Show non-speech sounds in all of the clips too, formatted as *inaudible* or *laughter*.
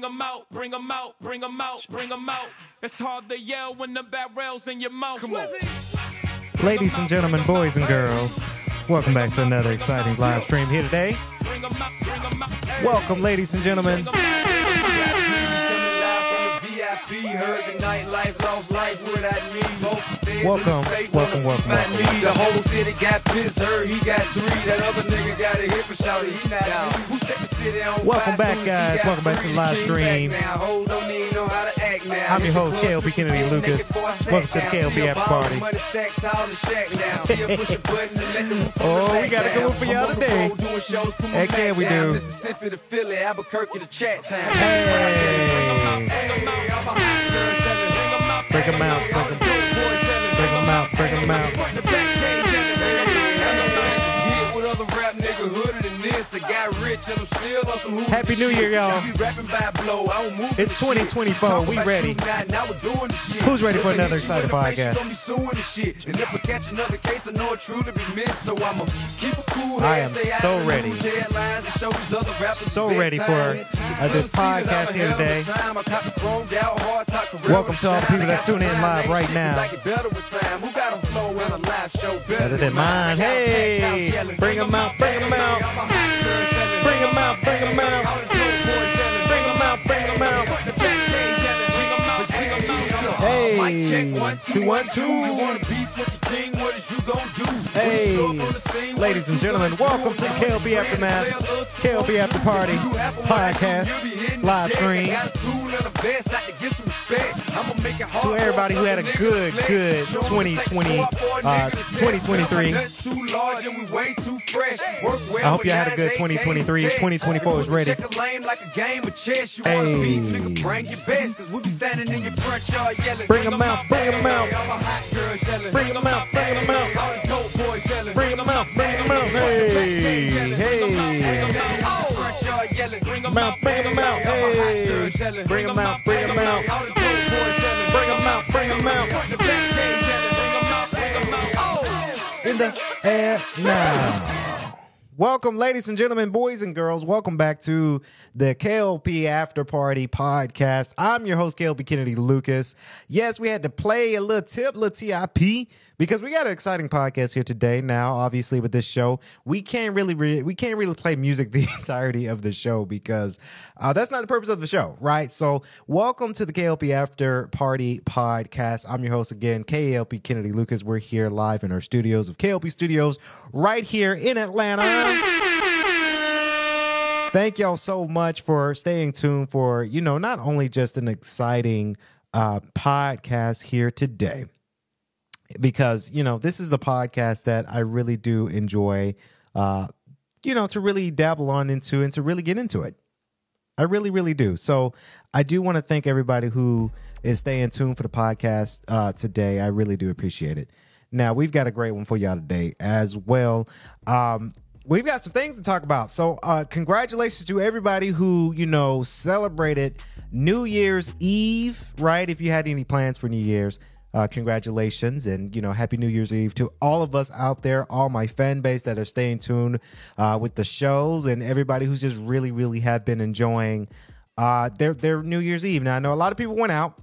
Bring 'em out, bring 'em out, bring 'em out, bring 'em out. It's hard to yell when the barrel's in your mouth. Come on. Ladies and gentlemen, boys and girls, welcome back to another exciting live stream here today. Bring 'em out, bring 'em out. Hey. Welcome, ladies and gentlemen. VIP, heard the nightlife, lost life without me. Both feds Welcome, in the state welcome, welcome, welcome. me. The whole city got pissed, heard he got three. That other nigga got a hip and shouted he not out. Who set the city on Welcome back, soon as he guys. Welcome back to the live stream. back Now, Hold don't even know how to act now. I'm your host, streets Kennedy Lucas. naked, boy, I sat Welcome to the down. KLP See a after party. Money stacked tall and shack now. Still push a *laughs* button and let the roof on Oh, we got a good one for y'all I'm on the today. road doing shows, put my Heck yeah, we do. Mississippi to Philly, Albuquerque to Chat Town. Hey, Hey, I'm a hot out, telling break 'em out, break 'em Bring 'em out, bring 'em out. Happy New Year, y'all. It's 2024. We ready. Who's ready for another exciting podcast? I am so ready. So ready for uh, this podcast here today. Welcome to all the people that's tuning in live right now. Better than mine. Hey, bring 'em out, bring 'em out. Hey, two one two. Hey, ladies and gentlemen, welcome to the KLP Aftermath, KLP After Party podcast, live stream. To everybody who had a good, good 2020, uh, 2023. I hope you had a good 2023. 2024 is ready. Hey. Bring 'em out, bring 'em out. Bring 'em out, bring 'em out. Bring 'em out, bring 'em out. Hey, hey. Bring 'em out, bring them out. Hey. them out, bring them out. Bring them out, bring them out. In the air now. Welcome, ladies and gentlemen, boys and girls. Welcome back to the KLP After Party podcast. I'm your host, KLP Kennedy Lucas. Yes, we had to play a little tip, little TIP, because we got an exciting podcast here today. Now, obviously, with this show, we can't really re- we can't really play music *laughs* the entirety of the show because uh, that's not the purpose of the show, right? So, welcome to the KLP After Party podcast. I'm your host again, KLP Kennedy Lucas. We're here live in our studios of KLP Studios right here in Atlanta. Thank y'all so much for staying tuned for, you know, not only just an exciting uh, podcast here today, because, you know, this is the podcast that I really do enjoy, uh, you know, to really dabble on into and to really get into it. I really, really do. So I do want to thank everybody who is staying tuned for the podcast uh, today. I really do appreciate it. Now we've got a great one for y'all today as well. Um, we've got some things to talk about. So uh, congratulations to everybody who you know celebrated New Year's Eve. Right? If you had any plans for New Year's. Uh, congratulations and you know happy new year's eve to all of us out there all my fan base that are staying tuned uh, with the shows and everybody who's just really really have been enjoying uh, their their new year's eve now i know a lot of people went out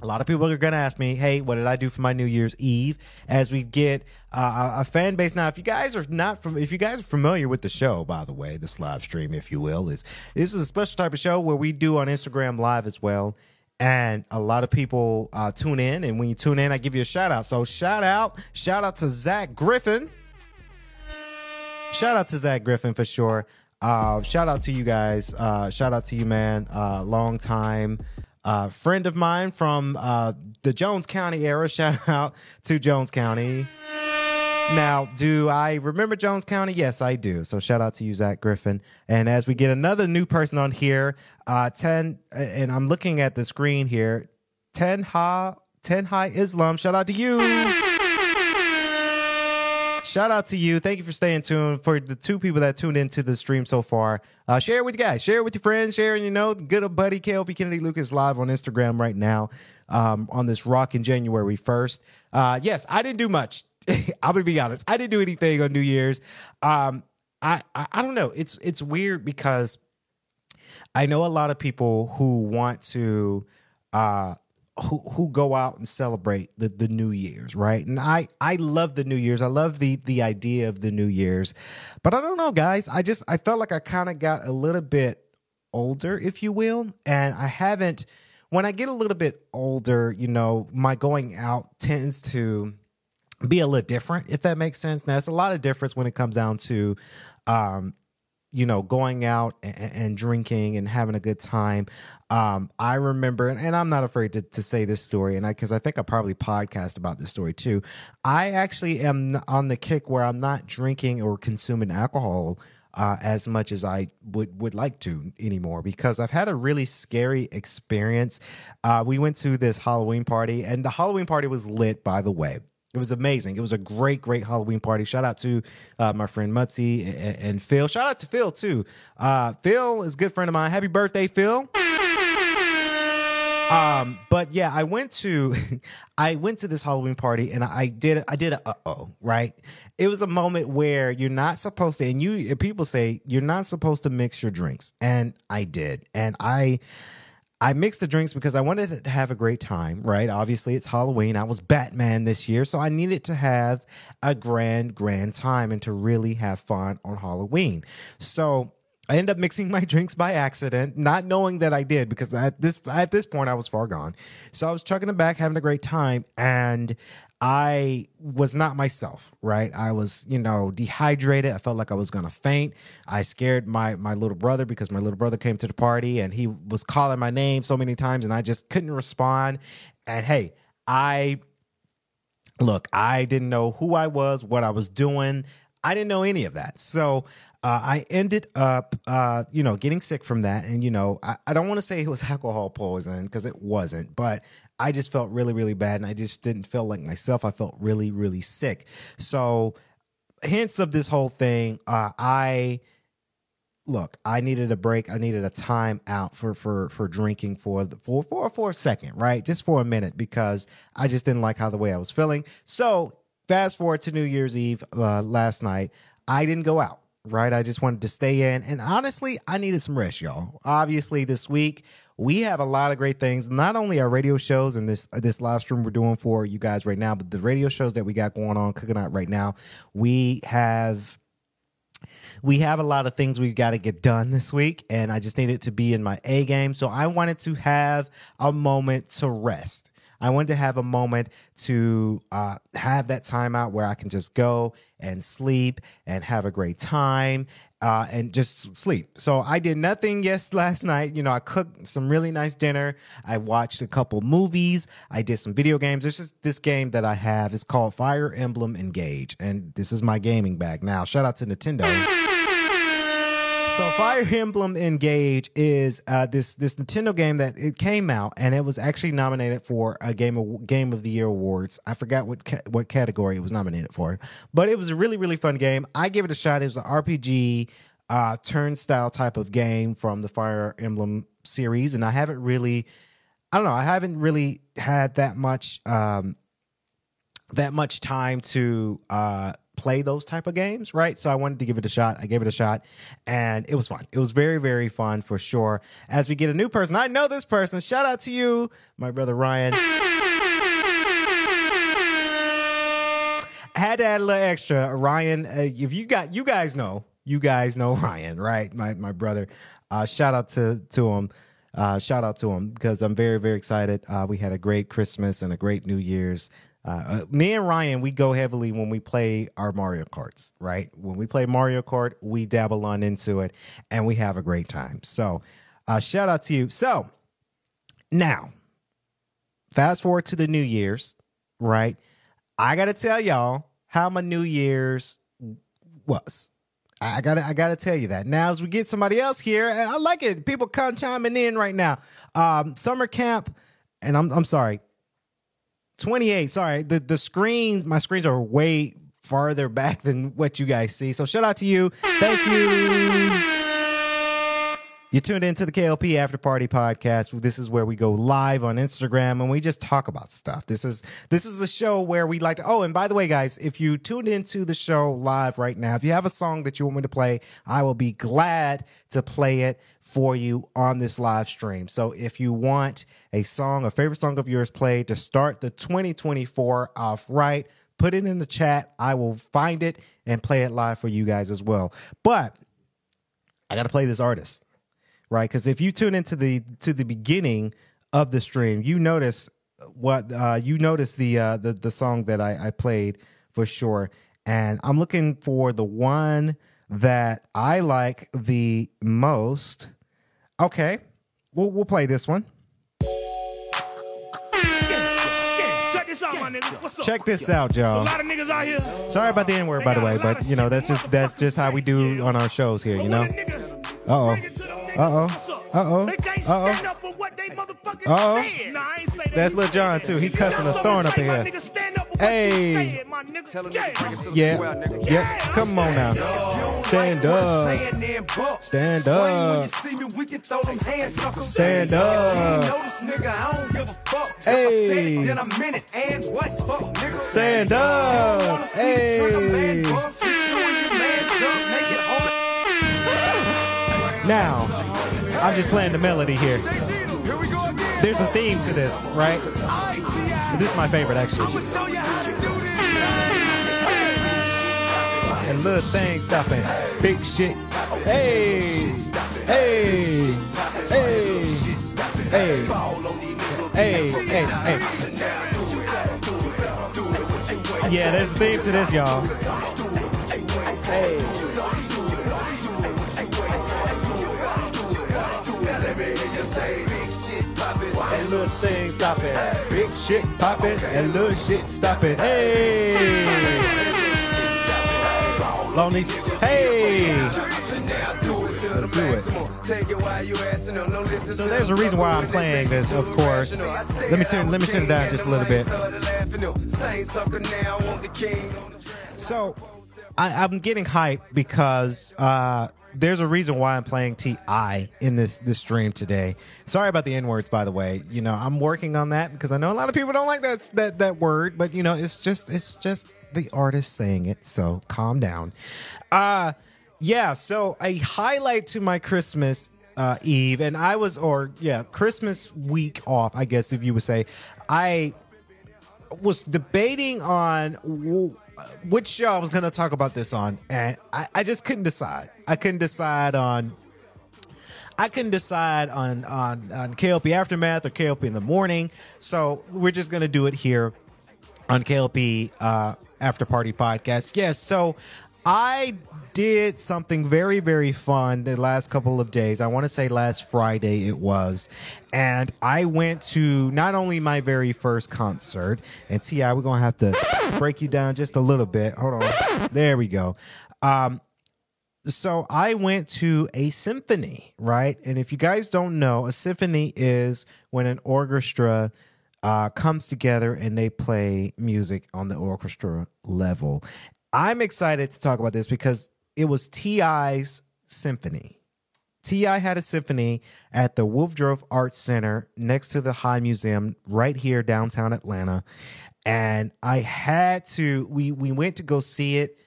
a lot of people are going to ask me, "Hey, what did I do for my New Year's Eve?" As we get uh, a fan base now. If you guys are not from, if you guys are familiar with the show, by the way, this live stream, if you will, is this is a special type of show where we do on Instagram Live as well, and a lot of people uh, tune in. And when you tune in, I give you a shout out. So shout out, shout out to Zach Griffin. Shout out to Zach Griffin for sure. Uh, shout out to you guys. Uh, shout out to you, man. Uh, long time uh, friend of mine from uh, the Jones County era. *laughs* Shout out to Jones County. Now, do I remember Jones County? Yes, I do. So shout out to you, Zach Griffin. And as we get another new person on here, uh, ten, and I'm looking at the screen here, ten ha, ten high Islam. Shout out to you. Shout out to you. Thank you for staying tuned. For the two people that tuned into the stream so far, uh, share it with you guys. Share it with your friends. Share, you know, good old buddy KLP Kennedy Lucas live on Instagram right now um, on this rock in January 1st. Uh, yes, I didn't do much. *laughs* I'm gonna be honest. I didn't do anything on New Year's. Um, I, I I don't know. It's it's weird because I know a lot of people who want to uh who who go out and celebrate the the New Year's, right? And I I love the New Year's. I love the the idea of the New Year's. But I don't know, guys. I just I felt like I kind of got a little bit older, if you will, and I haven't when I get a little bit older, you know, my going out tends to be a little different, if that makes sense. Now, it's a lot of difference when it comes down to, um, you know, going out and, and, drinking and having a good time. Um, I remember, and, and, I'm not afraid to, to say this story, and I because I think I probably podcast about this story too. I actually am on the kick where I'm not drinking or consuming alcohol. Uh, as much as I would would like to anymore because I've had a really scary experience. Uh, we went to this Halloween party, and the Halloween party was lit, by the way. It was amazing. It was a great, great Halloween party. Shout out to uh, my friend Mutzi and, and, Phil. Shout out to Phil too. Uh, Phil is a good friend of mine. Happy birthday, Phil. Um, but yeah, I went to, *laughs* I went to this Halloween party and I did, I did a uh oh, right? It was a moment where you're not supposed to, and you, people say you're not supposed to mix your drinks, and I did, and I I mixed the drinks because I wanted to have a great time, right? Obviously, it's Halloween. I was Batman this year, so I needed to have a grand, grand time and to really have fun on Halloween. So I end up mixing my *laughs* drinks by accident, not knowing that I did because at this at this point I was far gone. So I was chugging it back, having a great time, and I was not myself, right? I was, you know, dehydrated. I felt like I was gonna faint. I scared my my little brother because my little brother came to the party and he was calling my name so many times and I just couldn't respond. And hey, I look, I didn't know who I was, what I was doing. I didn't know any of that. So uh, I ended up, uh, you know, getting sick from that. And, you know, I, I don't want to say it was *laughs* alcohol poisoning because it wasn't, but I just felt really, really bad. And I just didn't feel like myself. I felt really, really sick. So, hints of this whole thing, uh, I look, I needed a break. I needed a time out for for for drinking for the for for for a second, right? Just for a minute because I just didn't like how the way I was feeling. So fast forward to New Year's Eve uh, last night. I didn't go out right? I just wanted to stay in. And honestly, I needed some rest, y'all. Obviously, this week we have a lot of great things. Not only our radio shows and this this live stream we're doing for you guys right now, but the radio shows that we got going on cooking out right now. We have we have a lot of things we've got to get done this week, and I just needed to be in my A game. So I wanted to have a moment to rest. I wanted to have a moment to uh, have that time out where I can just go and sleep and have a great time uh, and just sleep. So I did nothing yes *laughs* last night. You know, I cooked some really nice dinner. I watched a couple movies. I did some video games. There's just this game that I have. It's called Fire Emblem Engage, and this is my gaming bag now. Shout out to Nintendo. So Fire Emblem Engage is uh, this this Nintendo game that it came out and it was actually nominated for a game of game of the year awards. I forgot what ca- what category it was nominated for, but it was a really really fun game. I gave it a shot. It was an RPG uh, turnstile type of game from the Fire Emblem series, and I haven't really, I don't know, I haven't really had that much um, that much time to uh, play those type of games, right? So I wanted to give it a shot. I gave it a shot and it was fun. It was very, very fun for sure. As we get a new person, I know this person. Shout out to you, my brother Ryan. had to add a little extra. Ryan, uh, if you got, you guys know, you guys know *laughs* Ryan, right? My my brother. Uh, shout out to to him. Uh, shout out to him because I'm very very excited. Uh, we had a great Christmas and a great New Year's. Uh, uh, me and Ryan, we go heavily when we play our Mario Karts, right? When we play Mario Kart, we dabble on into it and we have a great time. So, uh, shout out to you. So, now, fast forward to the New Year's, right? I got to tell y'all how my New Year's was. I gotta, I gotta tell you that. Now, as we get somebody else here, I like it. People come chiming in right now. Um, summer camp, and I'm, I'm sorry, 28. Sorry, the the screens, my screens are way farther *laughs* back than what you guys see. So shout out to you. Thank you. You tuned into the KLP After Party podcast. This is where we go live on Instagram and we just talk about stuff. This is this is a show where we like to Oh, and by the way, guys, if you tuned into the show live right now, if you have a song that you want me to play, I will be glad to play it for you on this live stream. So if you want a song, a favorite song of yours played to start the 2024 off right, put it in the chat. I will find it and play it live for you guys as well. But I got to play this artist right? Because if you tune into the to the beginning of the stream, you notice what uh, you notice the uh, the the song that I, I played for sure, and I'm looking for the one that I like the most. Okay, we'll we'll play this one. Check this out, y'all. Sorry about the N word, by the way, but you know that's just that's just how we do on our shows here. You know. Uh-oh. Uh-oh. Uh-oh. They can't Uh-oh. stand up for what they motherfucking Uh-oh. said. Nah, I ain't say that. That's Lil Jon, too. it. He cussing That's a storm up in here. Nigga, stand up for Hey. what you said, my nigga. Tell nigga Yeah. bring it to the Yeah. nigga. Yep. Come on now. Stand up. Stand Swing when up. you see me, we can throw them hands suckers. Stand If you up. notice, nigga, I don't give a fuck. If I Hey. it, then I meant it. And what? Fuck, nigga. Stand up. wanna see the trigger, man, Hey. bump, sit you and your man jump, make it hard. Now, I'm just playing the melody here. There's a theme to this, right? This is my favorite, actually. And little things stopping. Big shit. Hey. Hey. Hey. Hey. Hey. Hey. Hey. Yeah, there's a theme to this, y'all. Hey. Little things stopping. Big shit popping. And little shit. Hey. Hey. Do it. It no, no, listen So there's a reason why I'm playing this, of course. Let me turn- let me turn it down just a little bit. So I, I'm getting hyped because uh, there's a reason why I'm playing T.I. in this this stream today. Sorry about the N words, by the way. You know I'm working on that because I know a lot of people don't like that that that word, but you know it's just it's just the artist saying it. So calm down. Uh yeah. So a highlight to my Christmas uh, Eve, and I was or yeah Christmas week off, I guess if you would say, I was debating on which show I was to talk about this on, and I, I just couldn't decide. I couldn't decide on. I couldn't decide on on on KLP aftermath or KLP in the morning, so we're just to do it here on KLP uh, After Party Podcast. Yes, so I did something very, very fun the last couple of days. I want to say last Friday it was. And I went to not only my very first concert, and T.I., we're going to have to break you down just a little bit. Hold on. There we go. Um, so I went to a symphony, right? And if you guys don't know, a symphony is when an orchestra uh, comes together and they play music on the orchestra level. I'm excited to talk about this because it was T.I.'s symphony. T.I. had a symphony at the Woodruff Arts Center next to the High Museum right here downtown Atlanta. And I had to, we, we went to go see it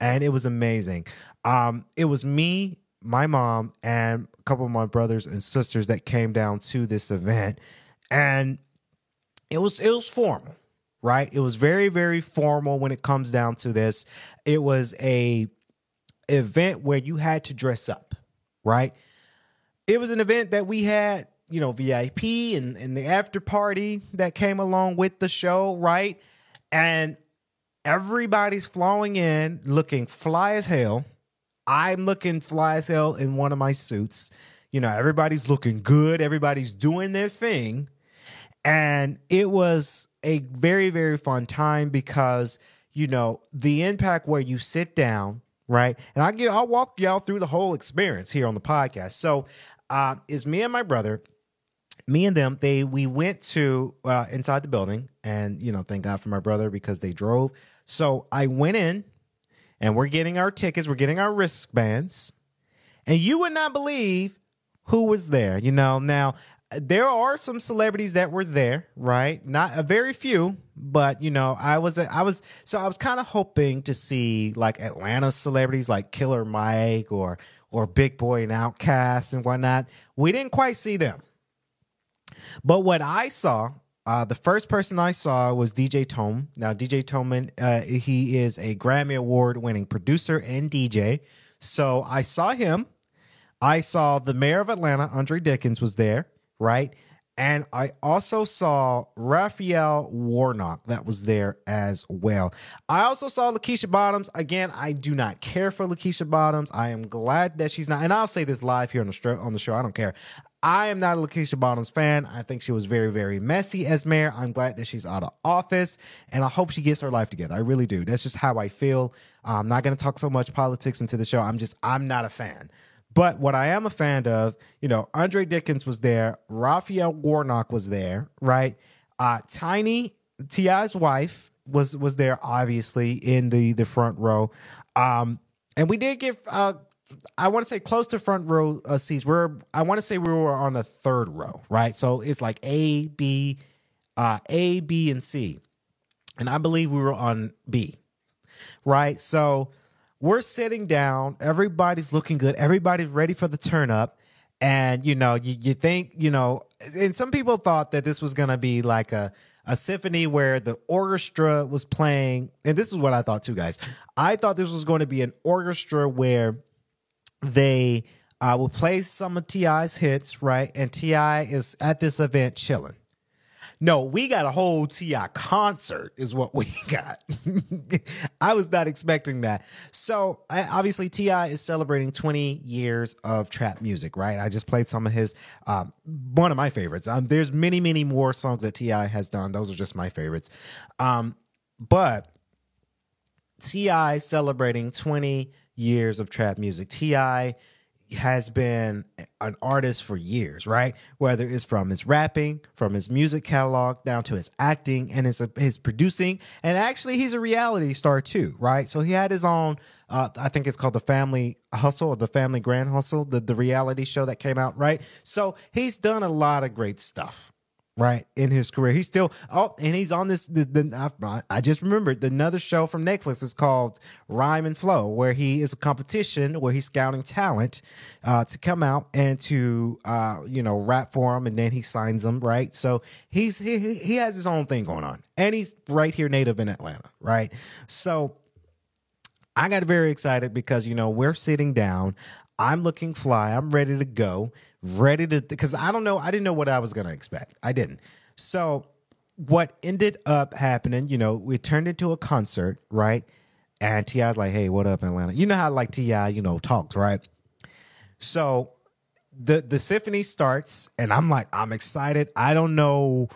and it was amazing. Um, it was me, my mom, and a couple of my brothers and sisters that came down to this event, and it was it was formal, right? It was very very formal when it comes down to this. It was a event where you had to dress up, right? It was an event that we had, you know, VIP and, and the after party that came along with the show, right? And everybody's flowing in looking fly as hell. I'm looking fly as hell in one of my suits. You know, everybody's looking good, everybody's doing their thing. And it was a very, very fun time because, you know, the impact where you sit down, right? And I give I'll walk y'all through the whole experience here on the podcast. So uh is me and my brother, me and them, they we went to uh inside the building and you know, thank God for my brother because they drove. So I went in and we're getting our tickets, we're getting our wristbands, and you would not believe who was there. You know, now there are some celebrities that were there, right? Not a very few, but you know, I was I was so I was kind of hoping to see like Atlanta celebrities like Killer Mike or or Big Boi and OutKast and whatnot. We didn't quite see them. But what I saw, uh, the first person I saw was DJ Toomp. Now, DJ Toomp, uh, he is a Grammy Award winning producer and DJ. So I saw him. I saw the mayor of Atlanta, Andre Dickens, was there, right? And I also saw Raphael Warnock that was there as well. I also saw Lakeisha Bottoms. Again, I do not care for Lakeisha Bottoms. I am glad that she's not, and I'll say this live here on the show. On the show, I don't care. I am not a Lakeisha Bottoms fan. I think she was very, very messy as mayor. I'm glad that she's out of office, and I hope she gets her life together. I really do. That's just how I feel. I'm not going to talk so much politics into the show. I'm just, I'm not a fan. But what I am a fan of, you know, Andre Dickens was there, Raphael Warnock was there, right? Uh Tiny T.I.'s wife was was there obviously in the the front row. Um and we did get uh I want to say close to front row uh, seats. We're I want to say we were on the third row, right? So it's like A, B, uh A, B, and C. And I believe we were on B. Right? So we're sitting down, everybody's looking good, everybody's ready for the turn up. And you know, you, you think, you know, and some people thought that this was gonna be like a a symphony where the orchestra was playing, and this is what I thought too, guys. I thought this was going to be an orchestra where they uh, will play some of T.I.'s hits, right? And T.I. is at this event chilling. No, we got a whole T.I. concert, is what we *laughs* got. I was not expecting that. So I, obviously, T.I. is celebrating 20 years of trap music, right? I just played some of his, um, one of my favorites. Um, there's many, many more songs that T.I. has done. Those are just my favorites. Um, but T.I. celebrating 20 years of trap music. T.I. has been an artist for years, right? Whether it's from his rapping, from his music catalog, down to his acting and his his producing, and actually he's a reality star too, right? So he had his own, uh, I think it's called the Family Hustle or the Family Grand Hustle, the the reality show that came out, right? So he's done a lot of great stuff, right in his career. He's still oh, and he's on this. The, the, I, I just remembered another show from Netflix is called Rhythm and Flow, where he is a competition where he's scouting talent uh, to come out and to uh, you know rap for him, and then he signs them. Right, so he's he he- he has his own thing going on, and he's right here native in Atlanta. Right, so. I got very excited because you know we're sitting down. I'm looking fly. I'm ready to go. Ready to because I don't know. I didn't know what I was gonna expect. I didn't. So what ended up happening, you know, we turned into a concert, right? And T.I.'s like, "Hey, what up, Atlanta?" You know how like T.I., you know, talks, right? So the the symphony starts, and I'm like, I'm excited. I don't know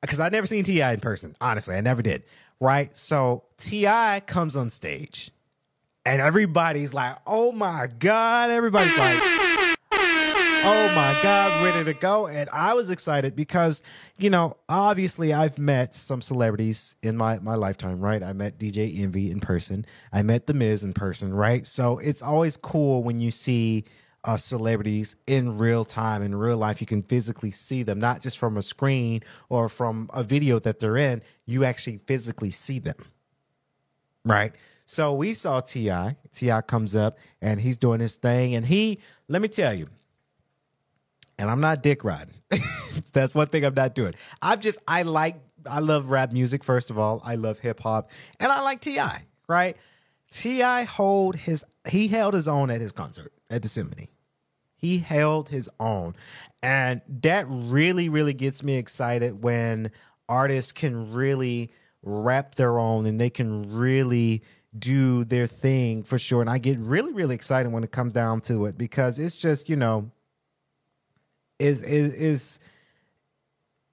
because I never seen T.I. in person. Honestly, I never did. Right? So T.I. comes on stage, and everybody's like, "Oh my god!" Everybody's like, "Oh my god!" Ready to go. And I was excited because you know, obviously, I've met some celebrities in my my lifetime. Right? I met DJ Envy in person. I met The Miz in person. Right? So it's always cool when you see uh, celebrities in real time in real life you can physically see them not just from a screen or from a video that they're in you actually physically see them right So we saw Ti. T.I. comes up and he's doing his thing, and he. Let me tell you, and I'm not dick riding. *laughs* That's one thing I'm not doing. I'm just I like I love rap music first of all. I love hip hop and I like T.I., right? T.I. hold his he held his own at his concert at the symphony. He held his own. And that really really gets me excited when artists can really rap their own and they can really do their thing for sure. And I get really really excited when it comes down to it because it's just, you know, is is is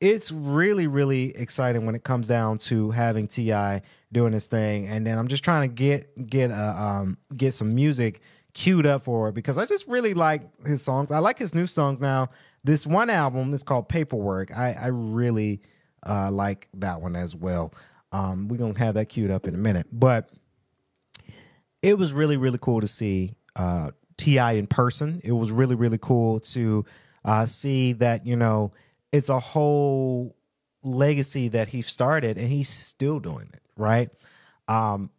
it's really really exciting when it comes down to having T.I. doing this thing, and then I'm just trying to get get a um get some music queued up for it because I just really like his songs. I like his new songs now. This one album is called Paperwork. I I really uh like that one as well. Um, we're gonna have that queued up in a minute, but it was really really cool to see uh T.I. in person. It was really really cool to uh, see that you know it's a whole legacy that he started and he's still doing it right? Um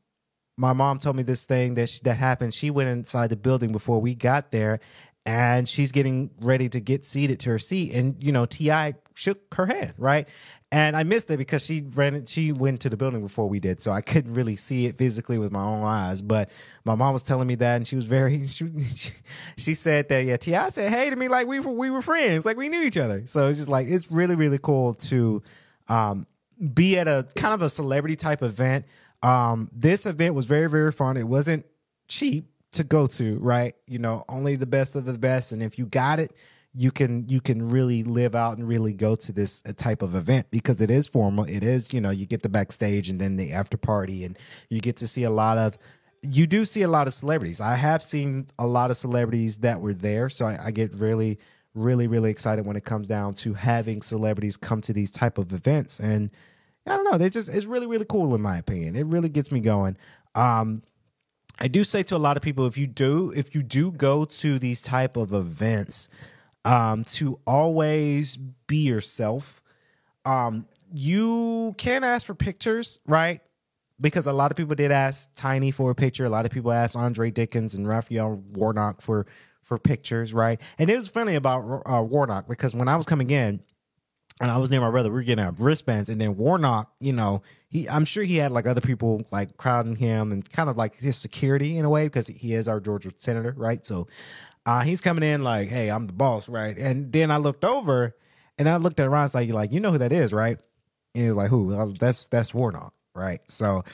my mom told me this thing that she, that happened. She went inside the building before we got there and she's getting ready to get seated to her seat. And you know T.I. shook her hand right? And i missed it because she ran she went to the building before we did so i couldn't really see it physically with my own eyes. But my mom was telling me that and she was very *laughs* she, she said that yeah T.I. said hey to me like we were we were friends like we knew each other. So it's just like it's really really cool to um be at a kind of a celebrity type event. Um this event was very very fun. It wasn't cheap to go to, right? You know, only the best of the best. And if you got it, you can you can really live out and really go to this uh, type of event because it is formal. It is, you know, you get the backstage and then the after party and you get to see a lot of you do see a lot of celebrities. I have seen a lot of celebrities that were there. So I, I get really, really, really excited when it comes down to having celebrities come to these type of events. And I don't know, they just it's really, really cool in my opinion. It really gets me going. Um, I do say to a lot of people if you do if you do go to these type of events um to always be yourself um you can ask for pictures right? Because a lot of people did ask Tiny for a picture. A lot of people asked Andre Dickens and Raphael Warnock for for pictures right? And it was funny about uh, Warnock because when I was coming in and I was near my brother. We were getting our wristbands, and then Warnock, you know, he I'm sure he had like other people like crowding him and kind of like his security in a way because he is our Georgia senator, right? So uh, he's coming in like, "Hey, I'm the boss," right? And then I looked over and I looked at Ron, like, like you know who that is, right? And he was like, "Who?" That's that's Warnock, right? So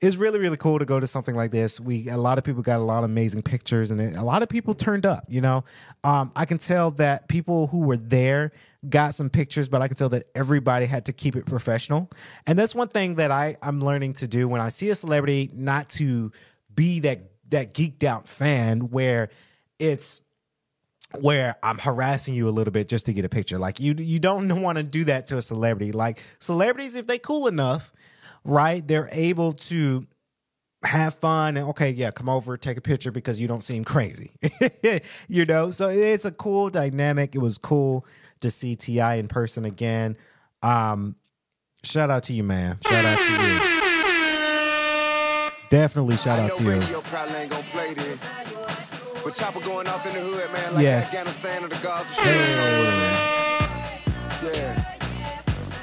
it's really really cool to go to something like this. We a lot of people got a lot of amazing pictures, and a lot of people turned up. You know, um, I can tell that people who were there got some pictures, but I can tell that everybody had to keep it professional. And that's one thing that I I'm learning to do when I see a celebrity, not to be that that geeked out fan where it's where I'm harassing you a little bit just to get a picture. Like you you don't *laughs* want to do that to a celebrity. Like celebrities, if they cool enough, right, they're able to have fun and okay, yeah, come over, take a picture because you don't seem crazy. *laughs* you know, so it's a cool dynamic. It was cool to see T.I. in person again. Um, shout out to you, man. Shout out to you. Definitely shout out to you. radio probably ain't gonna play this. But Chopper going off in the hood, man, like Yes. Afghanistan or the Gaza Strip. Hey. Yeah.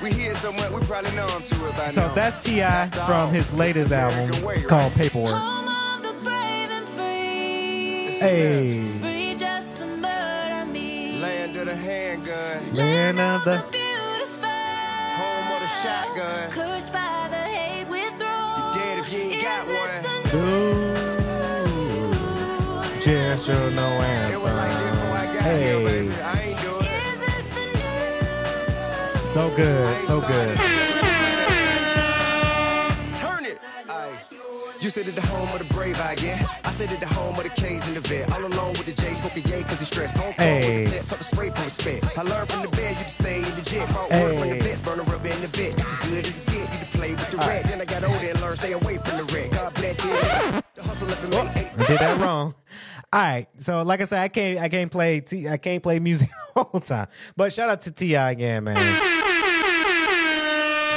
We hear so much, we probably know him to it by So now. that's T.I. from his latest album way, right? called Paperwork. Home of the brave and free. It's Hey, Free just to murder me. Land of the handgun, land of the beautiful. home of the shotgun. Cursed by the hate withdrawn. You dead if you ain't Is got one. Ooh, just sure no It was like this before I anthem. Hey, so good, so good. Turn it. You said it the home of the brave, I get. I said it the home of the K's and the vet. All alone with the J, smoking yay cause he stressed. Home cold Hey. with the test, the spray for respect. I learned from the bed, you to stay in the jet. Fought work from the best, burn a rubber in the bed. That's as good as get, you to play with the red. Then I got older and learned stay away from the red. God bless you. The hustle up and I did that wrong. All right, so like I said, I can't, I can't play, T, I can't play music *laughs* the whole time. But shout out to T.I. again, man.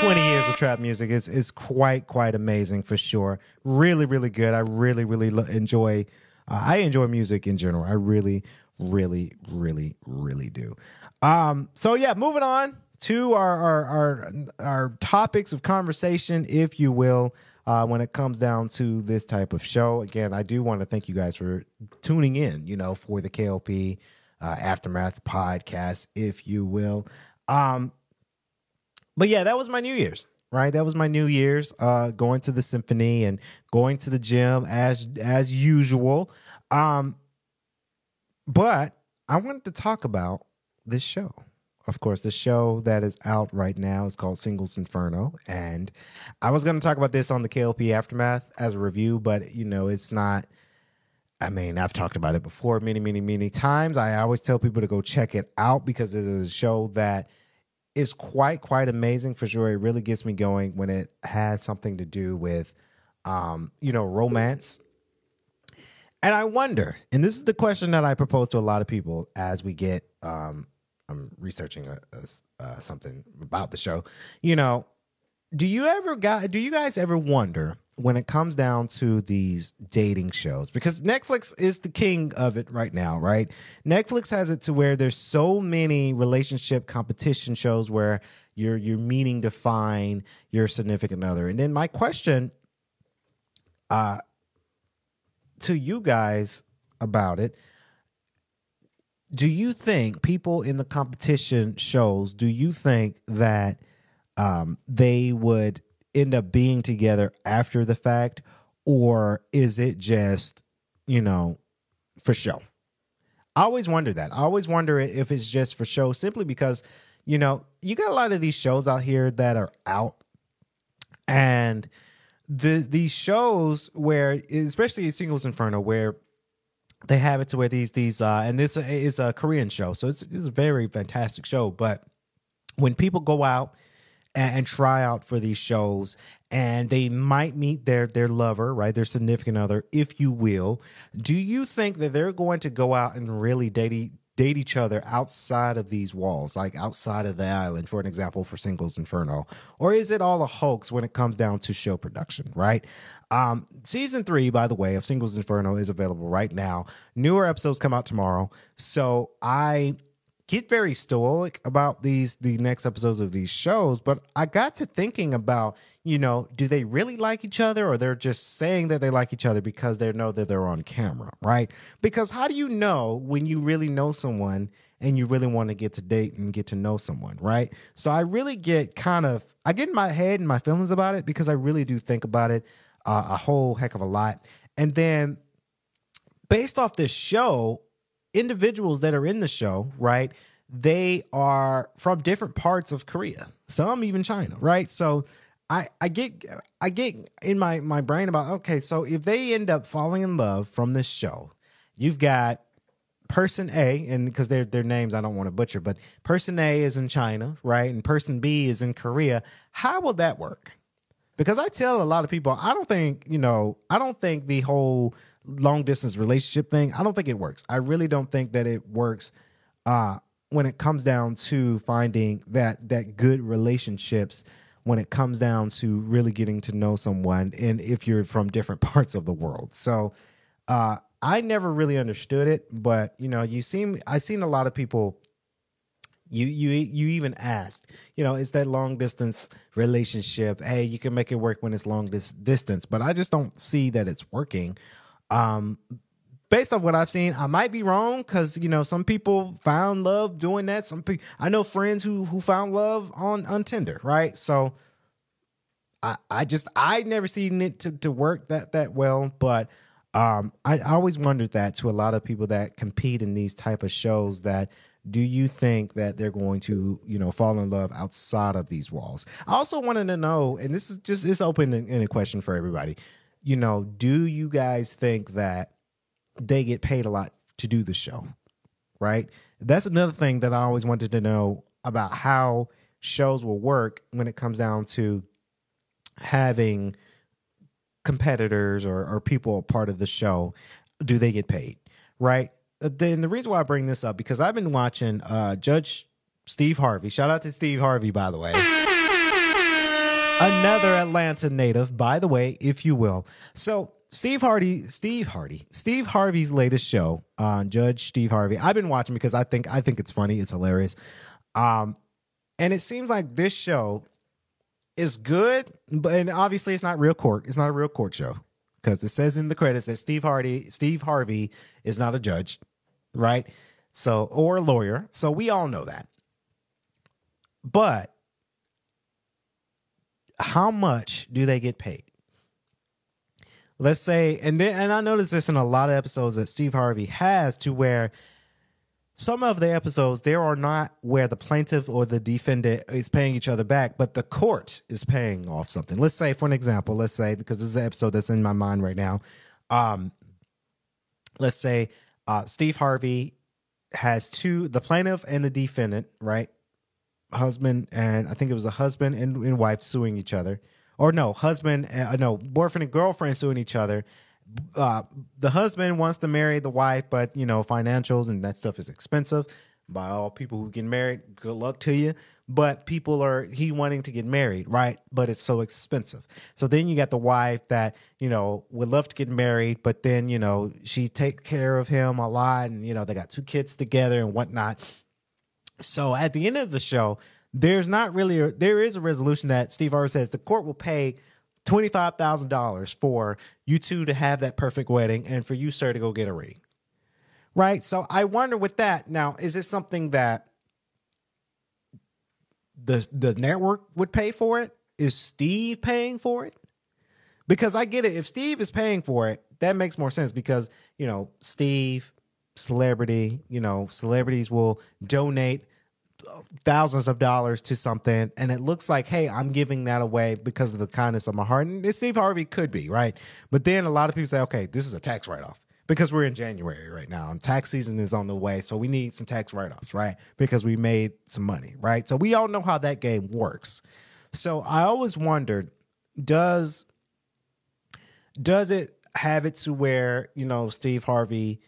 20 years of trap music is is quite quite amazing for sure. Really really good. I really really lo- enjoy uh, I enjoy music in general. I really really really really do. Um so yeah, moving on to our our our, our topics of conversation if you will. Uh, when it comes down to this type of show, again, I do want to thank you guys for tuning in. You know, for the KLP uh, aftermath podcast, if you will. Um, but yeah, that was my New Year's. Right, that was my New Year's. Uh, going to the symphony and going to the gym as as usual. Um, but I wanted to talk about this show. Of course, the show that is out right now is called Singles Inferno, and I was going to talk about this on the KLP aftermath as a review, but you know, it's not. I mean, I've talked about it before many, many, many times. I always tell people to go check it out because it is a show that is quite, quite amazing for sure. It really gets me going when it has something to do with, um, you know, romance. And I wonder, and this is the question that I propose to a lot of people as we get, um, I'm researching a, a- uh, something about the show. You know, do you ever got do you guys ever wonder when it comes down to these dating shows because netflix is the king of it right now right? Netflix has it to where there's so many relationship competition shows where you're you're meaning to find your significant other. And then my question uh to you guys about it do you think people in the competition shows do you think that um, they would end up being together after the fact or is it just you know for show? I always wonder that. I always wonder if it's just for show simply because you know you got a lot of these shows out here that are out. And the these shows where especially singles inferno where they have it to where these these uh and this is a korean show so it's, it's a very fantastic show. But when people go out and, and try out for these shows. And they might meet their their lover right? Their significant other if you will. Do you think that they're going to go out and really date date each other outside of these walls like outside of the island for an example for singles inferno? Or is it all a hoax when it comes down to show production right? Um season three by the way of singles inferno is available right now. Newer episodes come out tomorrow. So i get very stoic about these the next episodes of these shows but i got to thinking about you know do they really like each other or they're just saying that they like each other because they know that they're on camera right? Because how do you know when you really know someone and you really want to get to date and get to know someone right? So i really get kind of i get in my head and my feelings about it because i really do think about it uh, a whole heck of a lot. And then based off this show, individuals that are in the show, right? They are from different parts of Korea, some even China, right? So I I get I get in my my brain about okay, so if they end up falling in love from this show, you've got person A, and because their their names I don't want to butcher, but person A is in China, right? And person B is in Korea. How will that work? because I tell a lot of people, I don't think, you know, I don't think the whole long distance relationship thing, I don't think it works. I really don't think that it works uh when it comes down to finding that that good relationships when it comes down to really getting to know someone and if you're from different *laughs* parts of the world. So uh I never really understood it, but you know, you seem I seen a lot of people you you you even asked you know it's that long distance relationship hey you can make it work when it's long dis- distance but i just don't see that it's working um based on what i've seen i might be wrong because you know some people found love doing that some people i know friends who who found love on on tinder right so I, I just I never seen it to, to work that that well, but um, I, I always wondered that to a lot of people that compete in these type of shows that do you think that they're going to you know fall in love outside of these walls? I also wanted to know, and this is just it's open in a question for everybody. You know, do you guys think that they get paid a lot to do the show? Right, that's another thing that I always wanted to know about how shows will work when it comes down to having competitors or, or people part of the show. Do they get paid right? Then the reason why i bring this up because i've been watching uh judge steve harvey. Shout out to steve harvey by the way another Atlanta native, by the way, if you will. So Steve Hardy, Steve Hardy, Steve Harvey's latest show on Judge Steve Harvey. I've been watching because I think I think it's funny, it's hilarious. Um, and it seems like this show is good, but and obviously it's not real court. It's not a real court show because it says in the credits that Steve Hardy, Steve Harvey is not a judge, right? So or a lawyer. So we all know that. But how much do they get paid? Let's say, and then, and I noticed this in a lot of episodes that Steve Harvey has to where some of the episodes there are not where the plaintiff or the defendant is paying each other back, but the court is paying off something. Let's say, for an example, let's say because this is an episode that's in my mind right now. Um, let's say uh, Steve Harvey has two, the plaintiff and the defendant, right? Husband and I think it was a husband and, and wife suing each other, or no, husband, uh, no, boyfriend and girlfriend suing each other. Uh, the husband wants to marry the wife, but you know financials and that stuff is expensive. By all people who get married, good luck to you. But people are he wanting to get married, right? But it's so expensive. So then you got the wife that you know would love to get married, but then you know she take care of him a lot, and you know they got two kids together and whatnot. So at the end of the show, there's not really a, there is a resolution that Steve Harvey says the court will pay twenty five thousand dollars for you two to have that perfect wedding and for you, sir, to go get a ring. Right. So I wonder with that now, is this something that the the network would pay for it? Is Steve paying for it? Because I get it. If Steve is paying for it, that makes more sense because, you know, Steve, celebrity, you know, celebrities will donate thousands of dollars to something and it looks like hey i'm giving that away because of the kindness of my heart. And steve harvey could be right? But then a lot of people say okay this is a tax write-off because we're in january right now and tax season is on the way so we need some tax write-offs right? Because we made some money right? So we all know how that game works. So i always wondered does does it have it to where you know steve harvey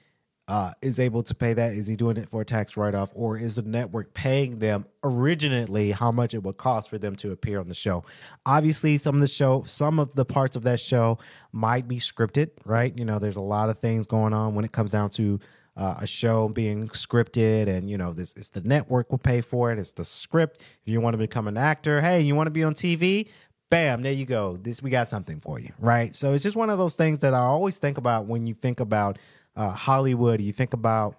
uh, is able to pay that? Is he doing it for a tax write off, or is the network paying them originally how much it would cost for them to appear on the show? Obviously, some of the show, some of the parts of that show might be scripted, right? You know, there's a lot of things going on when it comes down to uh, a show being scripted, and you know, this is the network will pay for it. It's the script. If you want to become an actor, hey, you want to be on TV? Bam, there you go. This we got something for you, right? So it's just one of those things that I always think about when you think about uh, Hollywood. You think about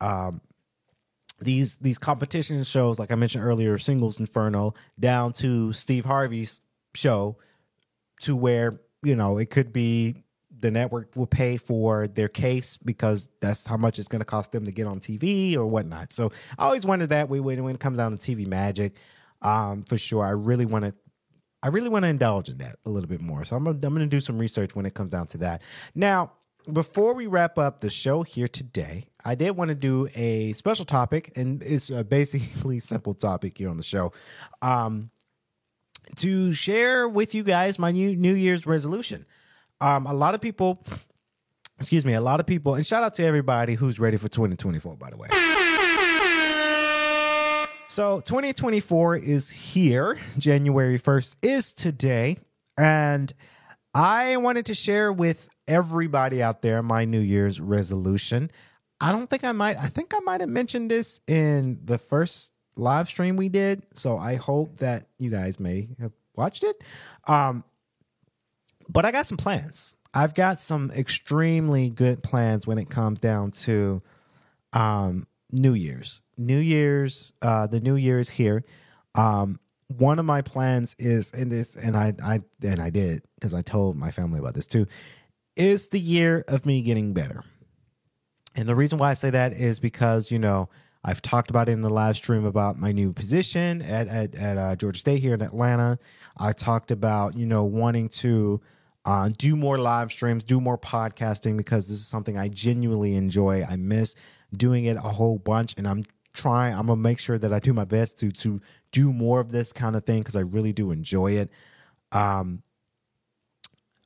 um, these these competition shows, like I mentioned earlier, Singles Inferno, down to Steve Harvey's show, to where you know it could be the network will pay for their case because that's how much it's going to cost them to get on TV or whatnot. So I always wondered that way when when it comes down to TV magic. Um, for sure, I really want to I really want to indulge in that a little bit more. So I'm I'm going to do some research when it comes down to that. Now, before we wrap up the show here today, I did want to do a special topic, and it's a basically *laughs* simple topic here on the show. Um, to share with you guys my new New Year's resolution. Um, a lot of people, excuse me, a lot of people, and shout out to everybody who's ready for 2024, by the way. So 2024 is here. January 1st is today. And I wanted to share with everybody out there my New Year's resolution. I don't think I might, I think I might have mentioned this in the first live stream we did. So I hope that you guys may have watched it. Um, but I got some plans. I've got some extremely good plans when it comes down to um, New Year's. New Year's, uh, the New Year is here. Um, one of my plans is in this, and I, I, and I did because I told my family about this too. Is the year of me getting better, and the reason why I say that is because you know I've talked about it in the live stream about my new position at at, at uh, Georgia State here in Atlanta. I talked about you know wanting to uh, do more live streams, do more podcasting because this is something I genuinely enjoy. I miss doing it a whole bunch, and I'm trying. I'm gonna make sure that I do my best to to do more of this kind of thing because I really do enjoy it. Um,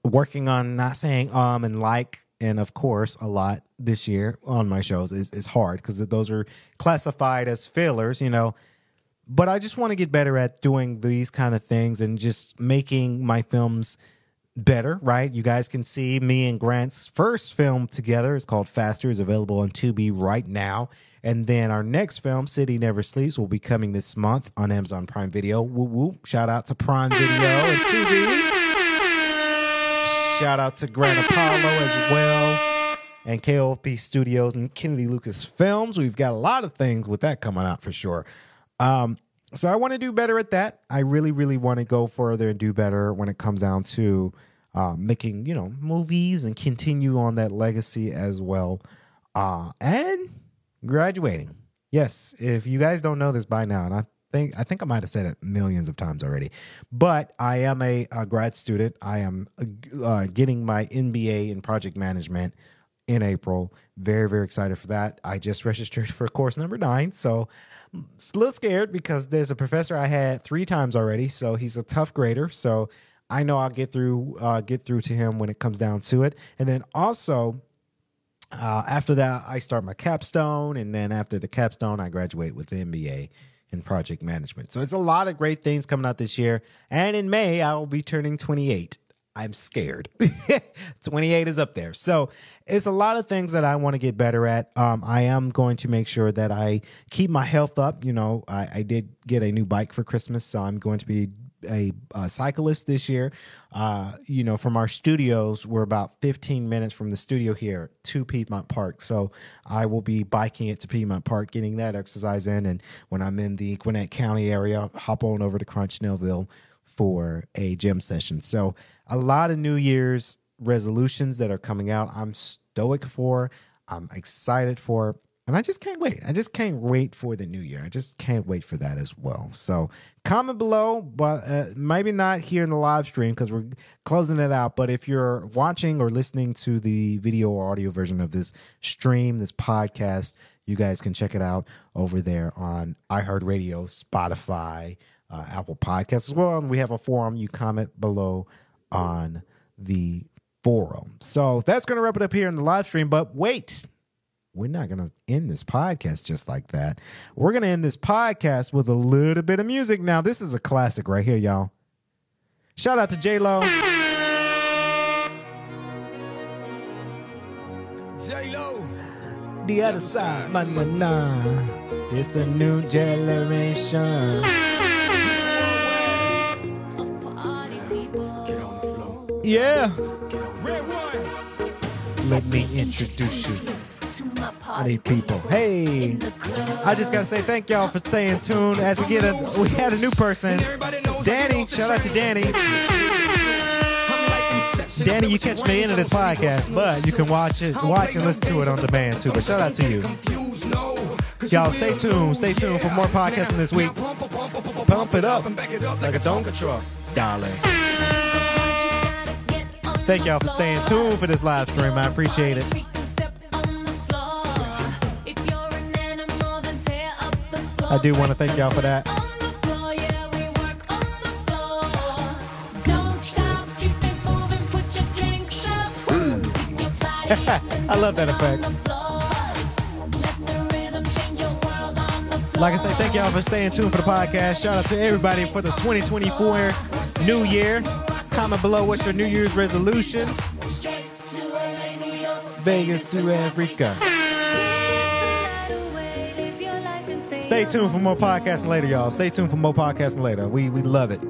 working on not saying um and like and of course a lot this year on my shows is is hard because those are classified as fillers, you know. but I just want to get better at doing these kind of things and just making my films better, right? You guys can see me and Grant's first film together. It's called Faster. is available on Tubi right now. And then our next film, City Never Sleeps, will be coming this month on Amazon Prime Video. Woo woo. Shout out to Prime Video and Tubi. Shout out to Grant Apollo as well. And KOP Studios and Kennedy Lucas Films. We've got a lot of things with that coming out for sure. Um, so I want to do better at that. I really, really want to go further and do better when it comes down to uh, making, you know, movies and continue on that legacy as well. Uh, and graduating. Yes, if you guys don't know this by now, and I think I think I might have said it millions of times already, but I am a, a grad student. I am uh, getting my MBA in project management in April. Very, very excited for that. I just registered for course number nine. So I'm a little scared because there's a professor I had three times already. So he's a tough grader. So I know I'll get through uh, get through to him when it comes down to it. And then also uh, after that, I start my capstone, and then after the capstone, I graduate with the MBA in project management. So it's a lot of great things coming out this year. And in May, I will be turning 28. I'm scared. *laughs* 28 is up there. So it's a lot of things that I want to get better at. Um, I am going to make sure that I keep my health up. You know, I, I did get a new bike for Christmas, so I'm going to be a, a cyclist this year. Uh, you know, from our studios, we're about 15 minutes from the studio here to Piedmont Park. So I will be biking it to Piedmont Park, getting that exercise in. And when I'm in the Gwinnett County area, hop on over to Crunch Snellville for a gym session. So a lot of New Year's resolutions that are coming out. I'm stoic for. I'm excited for. And I just can't wait. I just can't wait for the new year. I just can't wait for that as well. So comment below, but uh, maybe not here in the live stream because we're closing it out. But if you're watching or listening to the video or audio version of this stream, this podcast, you guys can check it out over there on iHeartRadio, Spotify, uh, Apple Podcasts as well. And we have a forum. You comment below on the forum. So that's going to wrap it up here in the live stream. But wait, we're not going to end this podcast just like that. We're going to end this podcast with a little bit of music. Now, this is a classic right here, y'all. Shout out to J Lo. J Lo. The other side, na na. It's the new generation. of party people. Yeah. RedOne. Let me introduce you. To my Party party people. Hey. in the club. I just gotta say thank y'all for staying tuned as we get a we had a new person. Danny, shout out to Danny. Danny, you catch the end of this podcast, but you can watch it, watch and listen to it on demand too. But shout out to you. Y'all stay tuned, stay tuned for more podcasting this week. Pump it up like a Donka truck, darling. Thank y'all for staying tuned for this live stream. I appreciate it. I do want to thank y'all for that. *laughs* I love that effect. Like I say, thank y'all for staying tuned for the podcast. Shout out to everybody for the 2024 New Year. Comment below what's your New Year's resolution. Vegas to Africa. Stay tuned for more podcasting later, y'all. Stay tuned for more podcasting later. We we love it.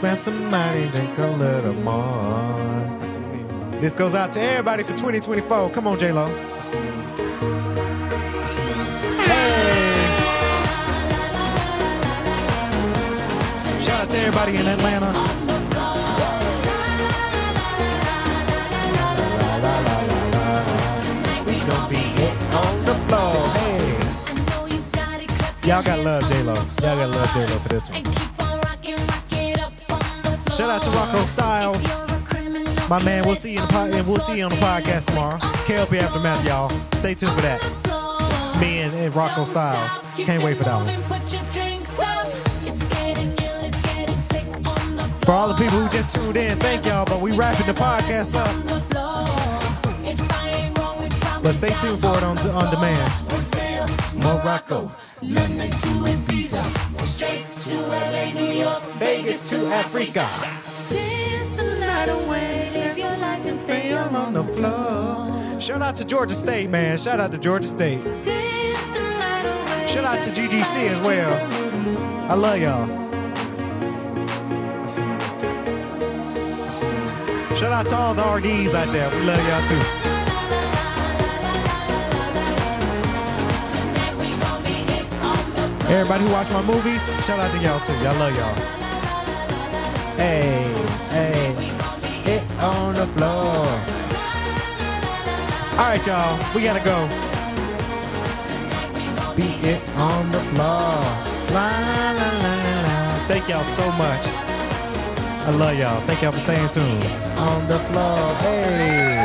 Grab some money, drink a little more. This goes out to everybody for 2024. Come on, J Lo. Hey. Shout out to everybody in Atlanta. Y'all gotta love J Lo. Y'all gotta love J Lo for this one. Shout out to Rocco Styles. My man, we'll see you in the pod, and we'll see you on the podcast tomorrow. KLP Aftermath, y'all. Stay tuned for that. Me and, and Rocco Styles. Can't wait for that one. For all the people who just tuned in, thank y'all. But we wrapping the podcast up. But stay tuned for it on on demand. Morocco, London to Ibiza, straight to LA, New York, Vegas to Africa. Dance the night away, live your life and stay on the floor. Shout out to Georgia State, man. Shout out to Georgia State. Dance the night away. Shout out to GGC as well. I love y'all. Shout out to all the RDs out there. We love y'all too. Everybody who watch my movies, shout out to y'all too. Y'all love y'all. Hey, hey, it on the floor. All right, y'all, we gotta go. Be it on the floor. La, la, la, la. Thank y'all so much. I love y'all. Thank y'all for staying tuned. On the floor. Hey.